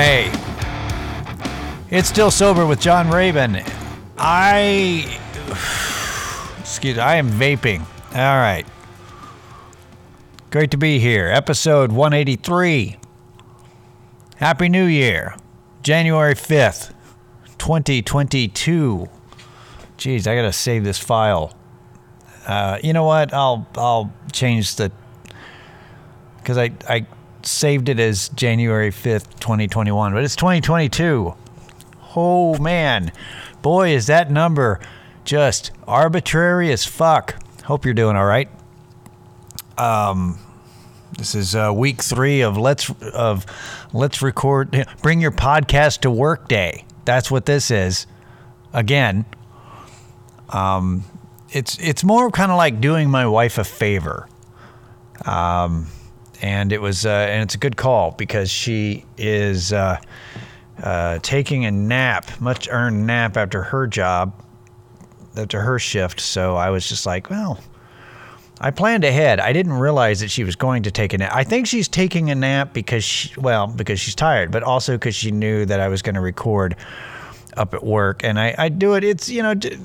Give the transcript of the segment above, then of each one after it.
Hey, it's still sober with John Raven. I, excuse, I am vaping. All right. Great to be here. Episode 183. Happy New Year. January 5th, 2022. Jeez, I gotta save this file. Uh, you know what? I'll I'll change the because I I saved it as January 5th, 2021, but it's 2022. Oh man, boy, is that number just arbitrary as fuck. Hope you're doing all right. Um, this is uh, week three of let's of let's record. Bring your podcast to work day. That's what this is. Again, um, it's it's more kind of like doing my wife a favor. Um, and it was uh, and it's a good call because she is uh, uh, taking a nap, much earned nap after her job, after her shift. So I was just like, well, I planned ahead. I didn't realize that she was going to take a nap. I think she's taking a nap because she, well, because she's tired, but also because she knew that I was going to record up at work, and I, I do it. It's you know. D-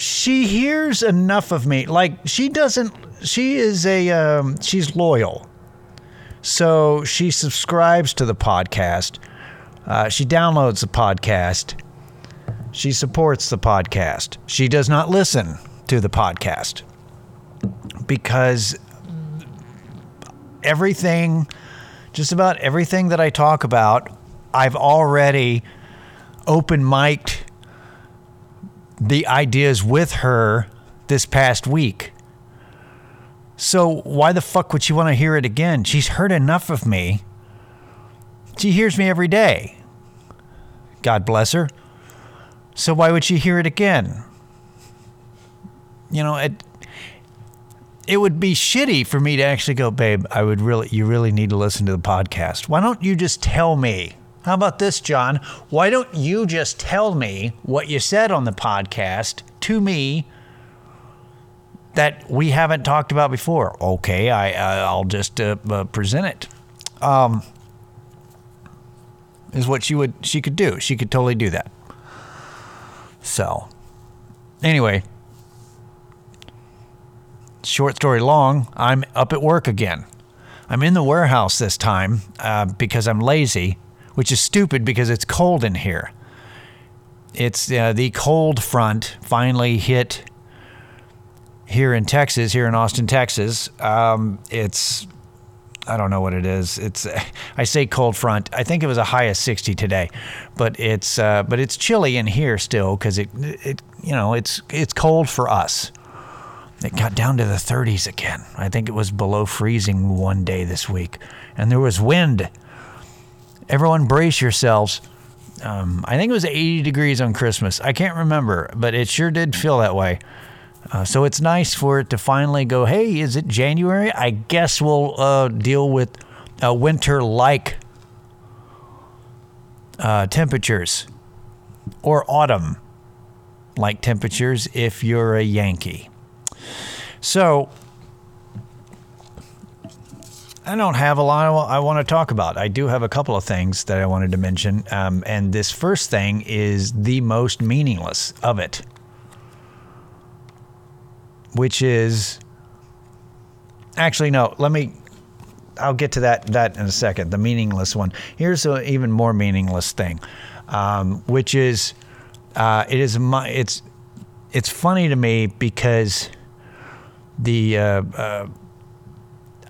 she hears enough of me. Like she doesn't. She is a. Um, she's loyal. So she subscribes to the podcast. Uh, she downloads the podcast. She supports the podcast. She does not listen to the podcast because everything, just about everything that I talk about, I've already open mic'd the ideas with her this past week. So why the fuck would she want to hear it again? She's heard enough of me. She hears me every day. God bless her. So why would she hear it again? You know, it it would be shitty for me to actually go, babe, I would really you really need to listen to the podcast. Why don't you just tell me? How about this, John? Why don't you just tell me what you said on the podcast to me that we haven't talked about before? Okay, I I'll just uh, uh, present it. Um, is what she would she could do. She could totally do that. So, anyway, short story long, I'm up at work again. I'm in the warehouse this time uh, because I'm lazy, which is stupid because it's cold in here. It's uh, the cold front finally hit here in Texas, here in Austin, Texas. Um, it's I don't know what it is. It's I say cold front. I think it was a high of 60 today, but it's uh, but it's chilly in here still because it it you know it's it's cold for us. It got down to the 30s again. I think it was below freezing one day this week, and there was wind. Everyone, brace yourselves. Um, I think it was 80 degrees on Christmas. I can't remember, but it sure did feel that way. Uh, so it's nice for it to finally go, hey, is it January? I guess we'll uh, deal with uh, winter like temperatures or autumn like temperatures if you're a Yankee. So I don't have a lot I want to talk about. I do have a couple of things that I wanted to mention. Um, and this first thing is the most meaningless of it which is actually no let me i'll get to that that in a second the meaningless one here's an even more meaningless thing um, which is uh, it is my it's it's funny to me because the uh, uh,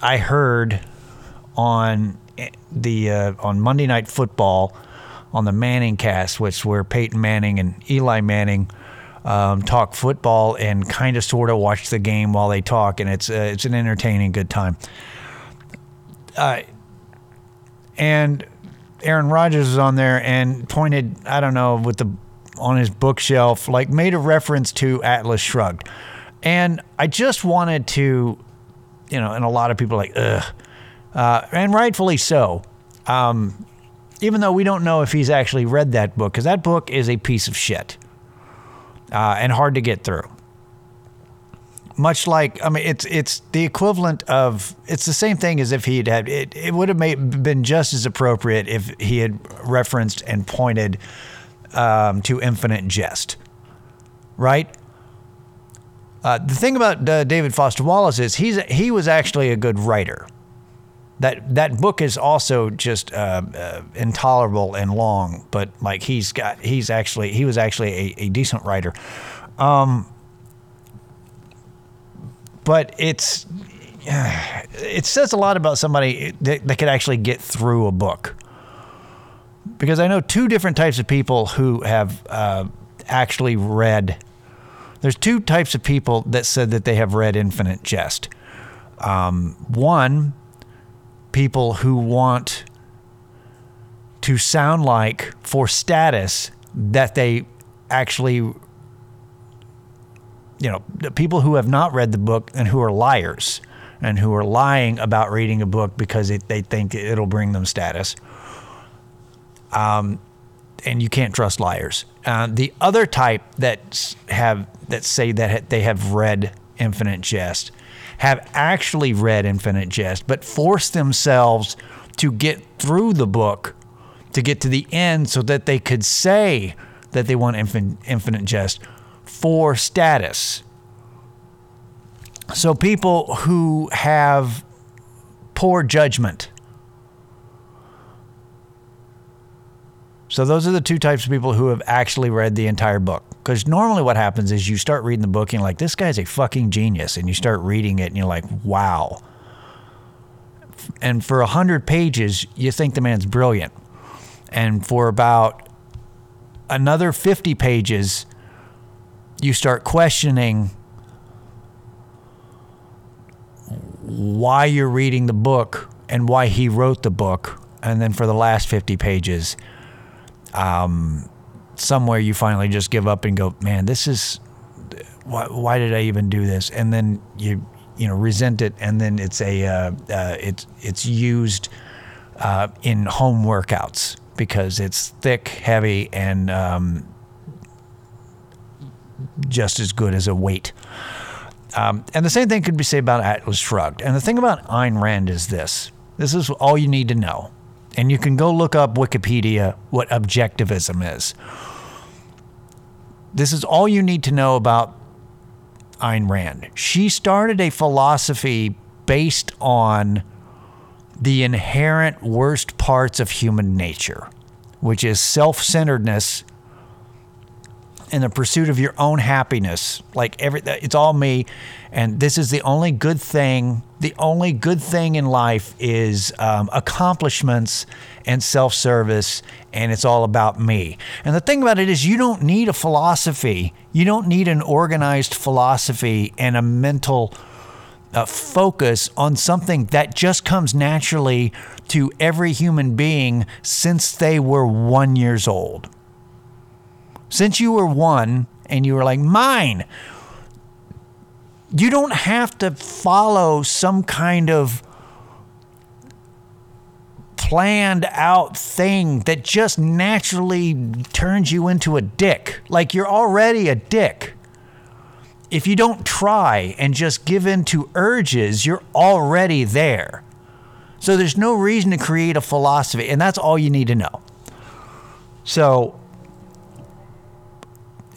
i heard on the uh, on monday night football on the manning cast which where peyton manning and eli manning um, talk football and kind of sort of watch the game while they talk, and it's uh, it's an entertaining, good time. Uh, and Aaron Rodgers was on there and pointed, I don't know, with the on his bookshelf, like made a reference to Atlas Shrugged, and I just wanted to, you know, and a lot of people are like, ugh, uh, and rightfully so. Um, even though we don't know if he's actually read that book, because that book is a piece of shit uh, and hard to get through. much like I mean, it's it's the equivalent of it's the same thing as if he had it. It would have made, been just as appropriate if he had referenced and pointed um, to Infinite Jest, right? Uh, the thing about uh, David Foster Wallace is he's he was actually a good writer. That that book is also just uh, uh, intolerable and long, but like he's got he's actually he was actually a, a decent writer. Um, but it's it says a lot about somebody that, that could actually get through a book. Because I know two different types of people who have uh, actually read there's two types of people that said that they have read Infinite Jest. Um, one, people who want to sound like, for status, that they actually, you know, the people who have not read the book and who are liars and who are lying about reading a book because it, they think it'll bring them status. Um, and you can't trust liars. Uh, the other type that have that say that they have read Infinite Jest have actually read Infinite Jest, but force themselves to get through the book to get to the end so that they could say that they want Infinite Jest for status. So people who have poor judgment So those are the two types of people who have actually read the entire book. Because normally what happens is you start reading the book and you're like, this guy's a fucking genius. And you start reading it and you're like, wow. And for 100 pages, you think the man's brilliant. And for about another 50 pages, you start questioning why you're reading the book and why he wrote the book. And then for the last 50 pages, um, somewhere you finally just give up and go, man, this is why, why did I even do this? And then you you know resent it, and then it's a uh, uh, it's it's used uh, in home workouts because it's thick, heavy, and um, just as good as a weight. Um, and the same thing could be said about Atlas Shrugged. And the thing about Ayn Rand is this: this is all you need to know and you can go look up Wikipedia what objectivism is. This is all you need to know about Ayn Rand. She started a philosophy based on the inherent worst parts of human nature, which is self centeredness in the pursuit of your own happiness. Like every, it's all me, and this is the only good thing. The only good thing in life is um, accomplishments and self-service, and it's all about me. And the thing about it is, you don't need a philosophy. You don't need an organized philosophy and a mental. Uh, focus on something that just comes naturally to every human being since they were one years old since you were one and you were like, mine, you don't have to follow some kind of planned out thing that just naturally turns you into a dick. Like you're already a dick. If you don't try and just give in to urges, you're already there. So there's no reason to create a philosophy, and that's all you need to know. So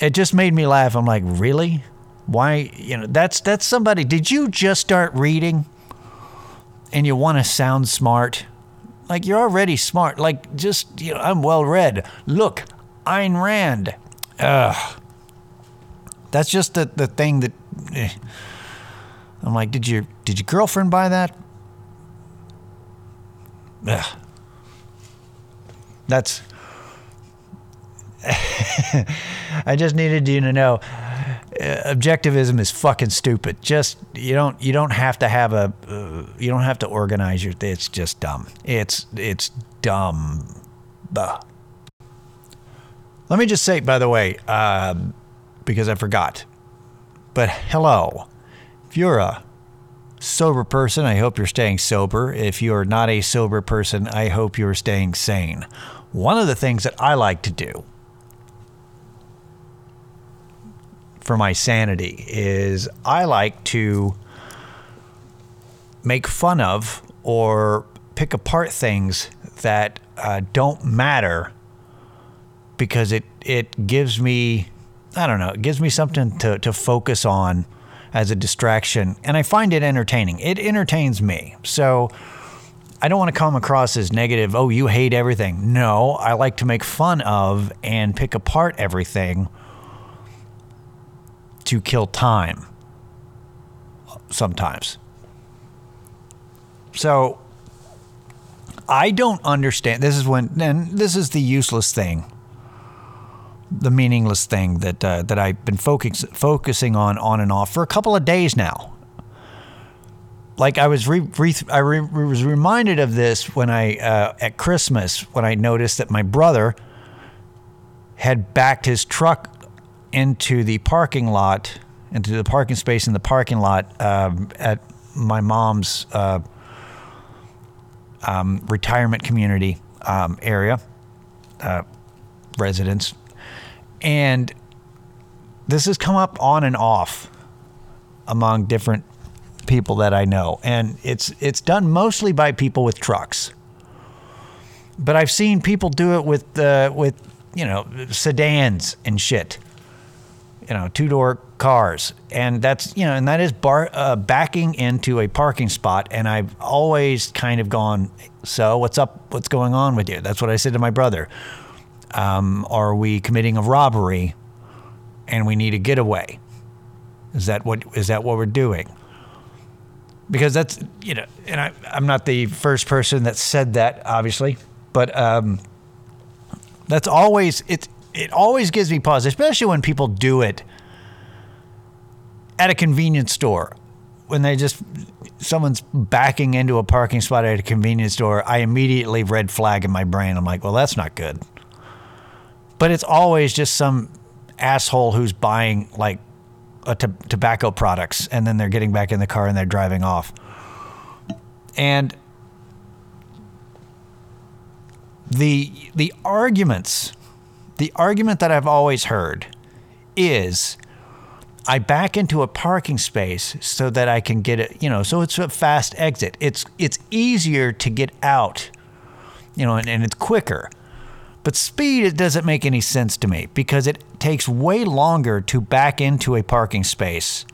it just made me laugh. I'm like, really? Why? You know, that's that's somebody. Did you just start reading, and you want to sound smart? Like you're already smart. Like just you know, I'm well read. Look, Ayn Rand. Ugh. That's just the the thing that. Eh. I'm like, did your did your girlfriend buy that? Ugh. That's I just needed you to know uh, objectivism is fucking stupid. Just you don't you don't have to have a uh, you don't have to organize your. It's just dumb. It's it's dumb. Bah. Let me just say, by the way, uh, because I forgot. But hello, if you're a sober person, I hope you're staying sober. If you're not a sober person, I hope you're staying sane. One of the things that I like to do for my sanity is I like to make fun of or pick apart things that uh, don't matter because it it gives me I don't know it gives me something to to focus on as a distraction and I find it entertaining. It entertains me. So I don't want to come across as negative, oh, you hate everything. No, I like to make fun of and pick apart everything to kill time sometimes. So I don't understand. This is when, and this is the useless thing, the meaningless thing that uh, that I've been focus, focusing on on and off for a couple of days now. Like I was re, re, I re, was reminded of this when I uh, at Christmas when I noticed that my brother had backed his truck into the parking lot, into the parking space in the parking lot um, at my mom's. Uh, um, retirement community um, area, uh, residents. And this has come up on and off among different people that I know. And it's it's done mostly by people with trucks. But I've seen people do it with uh, with you know sedans and shit. You know, two door cars, and that's you know, and that is bar, uh, backing into a parking spot. And I've always kind of gone, so what's up? What's going on with you? That's what I said to my brother. Um, are we committing a robbery, and we need a getaway? Is that what is that what we're doing? Because that's you know, and I, I'm not the first person that said that, obviously, but um, that's always it. It always gives me pause, especially when people do it at a convenience store when they just someone's backing into a parking spot at a convenience store, I immediately red flag in my brain. I'm like, well, that's not good. But it's always just some asshole who's buying like tobacco products and then they're getting back in the car and they're driving off. And the the arguments, the argument that I've always heard is I back into a parking space so that I can get it, you know, so it's a fast exit. It's it's easier to get out, you know, and, and it's quicker. But speed it doesn't make any sense to me because it takes way longer to back into a parking space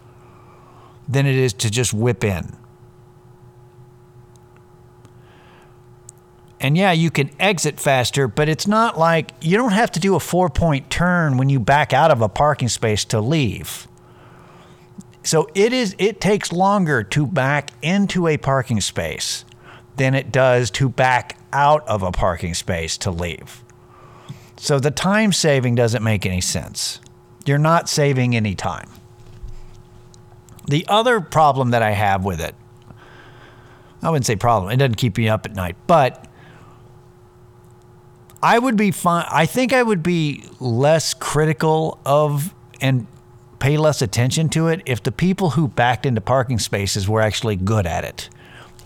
than it is to just whip in. And yeah, you can exit faster, but it's not like you don't have to do a four point turn when you back out of a parking space to leave. So it is it takes longer to back into a parking space than it does to back out of a parking space to leave. So the time saving doesn't make any sense. You're not saving any time. The other problem that I have with it, I wouldn't say problem, it doesn't keep me up at night, but I would be fine. I think I would be less critical of and pay less attention to it if the people who backed into parking spaces were actually good at it.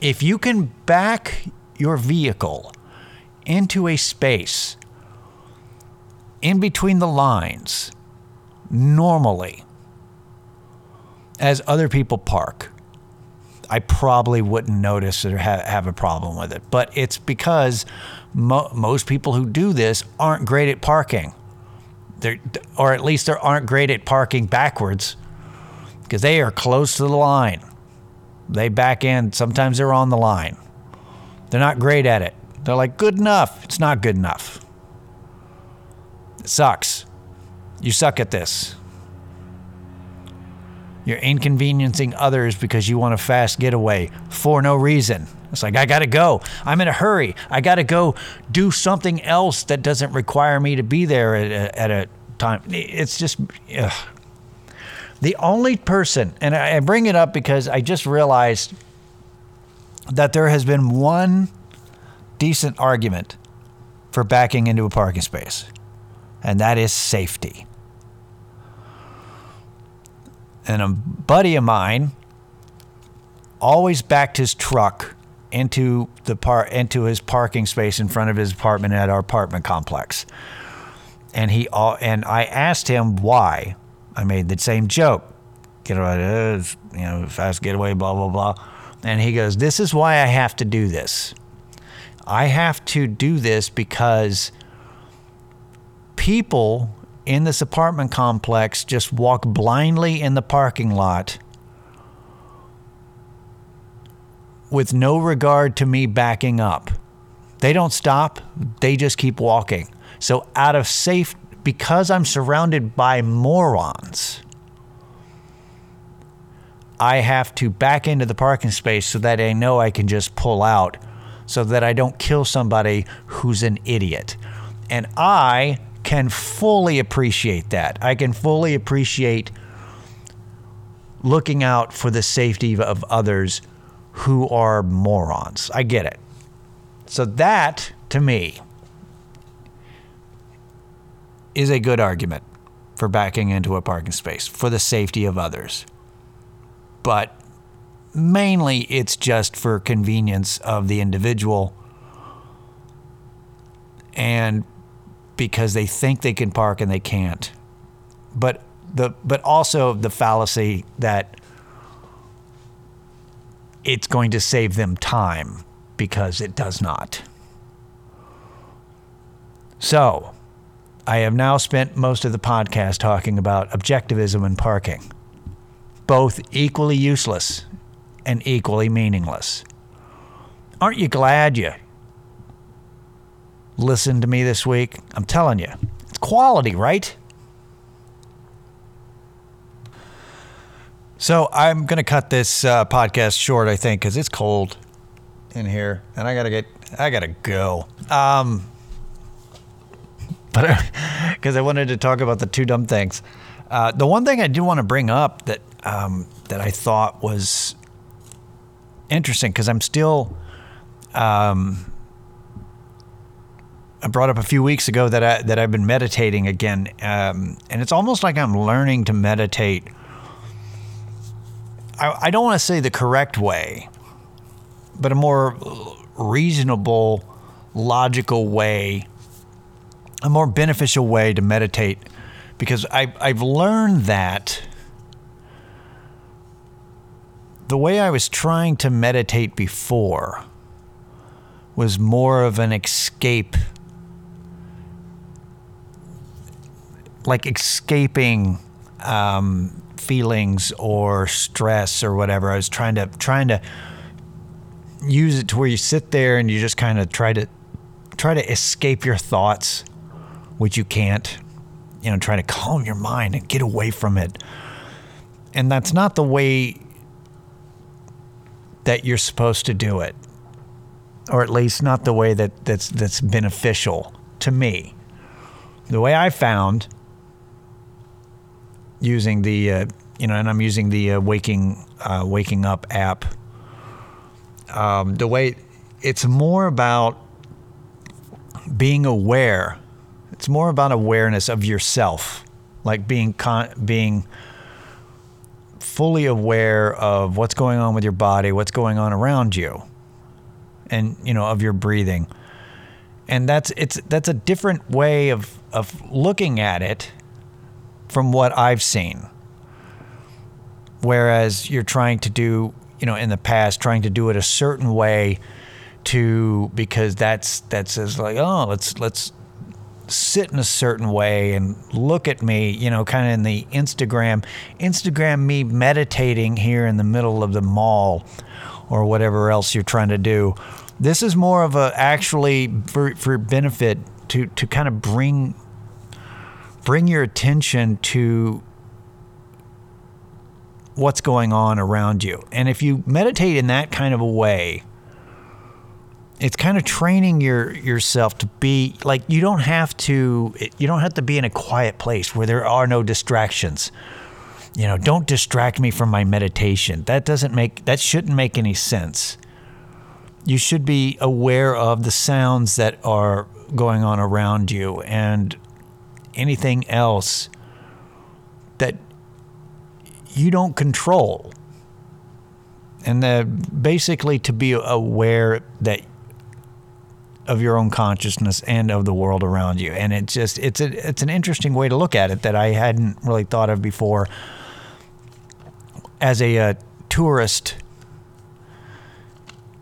If you can back your vehicle into a space in between the lines normally as other people park, I probably wouldn't notice or ha- have a problem with it. But it's because mo- most people who do this aren't great at parking they're, or at least they aren't great at parking backwards because they are close to the line. They back in. Sometimes they're on the line. They're not great at it. They're like, good enough. It's not good enough. It sucks. You suck at this. You're inconveniencing others because you want a fast getaway for no reason. It's like, I got to go. I'm in a hurry. I got to go do something else that doesn't require me to be there at a, at a time. It's just, ugh. the only person, and I bring it up because I just realized that there has been one decent argument for backing into a parking space, and that is safety. And a buddy of mine always backed his truck into the par into his parking space in front of his apartment at our apartment complex. And he and I asked him why. I made the same joke. Get away, you know, fast getaway, blah, blah, blah. And he goes, This is why I have to do this. I have to do this because people in this apartment complex just walk blindly in the parking lot with no regard to me backing up. They don't stop, they just keep walking. So, out of safe, because I'm surrounded by morons, I have to back into the parking space so that I know I can just pull out so that I don't kill somebody who's an idiot. And I can fully appreciate that. I can fully appreciate looking out for the safety of others who are morons. I get it. So, that to me is a good argument for backing into a parking space for the safety of others but mainly it's just for convenience of the individual and because they think they can park and they can't but the but also the fallacy that it's going to save them time because it does not so i have now spent most of the podcast talking about objectivism and parking both equally useless and equally meaningless. Aren't you glad you listened to me this week? I'm telling you, it's quality, right? So I'm going to cut this uh, podcast short, I think, because it's cold in here, and I gotta get, I gotta go. Um, but because I wanted to talk about the two dumb things. Uh, the one thing I do want to bring up that um, that I thought was interesting because I'm still. Um, I brought up a few weeks ago that I that I've been meditating again, um, and it's almost like I'm learning to meditate. I, I don't want to say the correct way, but a more reasonable, logical way, a more beneficial way to meditate, because I I've learned that the way I was trying to meditate before was more of an escape, like escaping um, feelings or stress or whatever. I was trying to trying to use it to where you sit there and you just kind of try to try to escape your thoughts, which you can't. You know, try to calm your mind and get away from it. And that's not the way that you're supposed to do it, or at least not the way that that's that's beneficial to me. The way I found using the uh, you know, and I'm using the uh, waking uh, waking up app. Um, the way it's more about being aware. It's more about awareness of yourself, like being con- being fully aware of what's going on with your body, what's going on around you, and you know of your breathing. And that's it's that's a different way of of looking at it from what I've seen. Whereas you're trying to do, you know, in the past, trying to do it a certain way to because that's that's as like oh let's let's sit in a certain way and look at me, you know, kind of in the Instagram, Instagram me meditating here in the middle of the mall or whatever else you're trying to do. This is more of a actually for, for benefit to, to kind of bring bring your attention to what's going on around you. And if you meditate in that kind of a way, it's kind of training your yourself to be like you don't have to you don't have to be in a quiet place where there are no distractions. You know don't distract me from my meditation. That doesn't make that shouldn't make any sense. You should be aware of the sounds that are going on around you and anything else that you don't control and basically to be aware that of your own consciousness and of the world around you. And it's just it's a it's an interesting way to look at it that I hadn't really thought of before. As a uh, tourist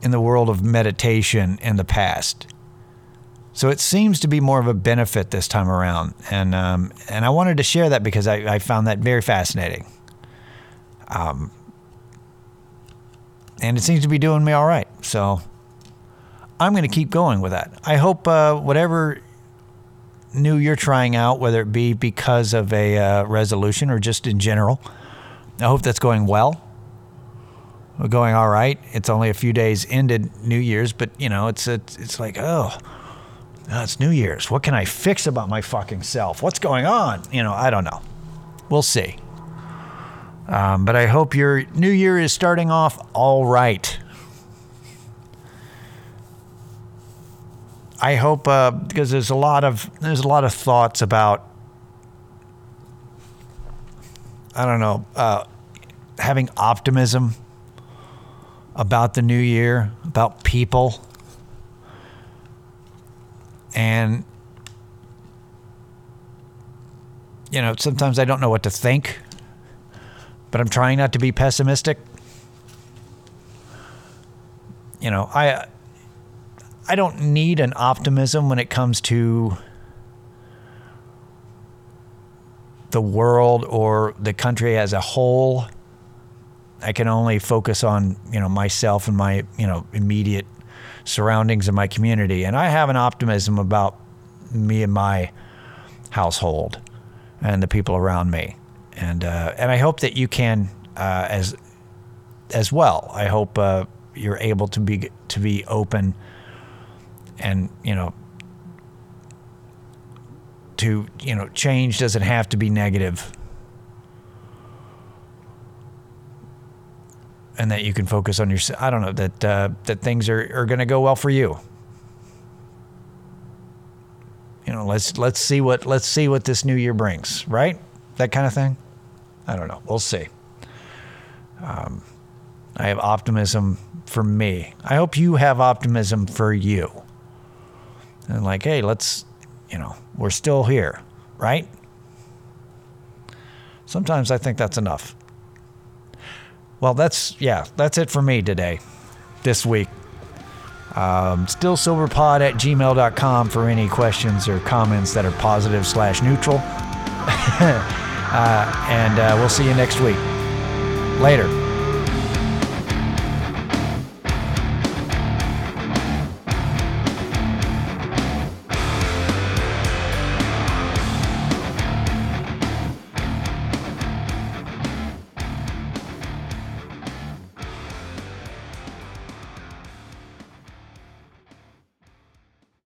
in the world of meditation in the past. So it seems to be more of a benefit this time around, and um, and I wanted to share that because I, I found that very fascinating. Um, and it seems to be doing me all right. So I'm going to keep going with that. I hope uh, whatever new you're trying out, whether it be because of a uh, resolution or just in general, I hope that's going well. We're going all right. It's only a few days into New Year's, but you know, it's it's, it's like oh oh, it's New Year's. What can I fix about my fucking self? What's going on? You know, I don't know. We'll see. Um, but I hope your new year is starting off all right. I hope uh, because there's a lot of there's a lot of thoughts about I don't know uh, having optimism about the new year, about people and, you know, sometimes I don't know what to think, but I'm trying not to be pessimistic. You know, I. I don't need an optimism when it comes to the world or the country as a whole. I can only focus on, you know, myself and my, you know, immediate surroundings in my community. And I have an optimism about me and my household and the people around me. And uh, and I hope that you can uh, as as well. I hope uh, you're able to be to be open and you know to you know change doesn't have to be negative and that you can focus on your I don't know that uh, that things are, are going to go well for you. You know, let's let's see what let's see what this new year brings, right? That kind of thing. I don't know. We'll see. Um, I have optimism for me. I hope you have optimism for you. And like, hey, let's, you know, we're still here, right? Sometimes I think that's enough. Well, that's, yeah, that's it for me today, this week. Um, stillsoberpod at gmail.com for any questions or comments that are positive slash neutral. uh, and uh, we'll see you next week. Later.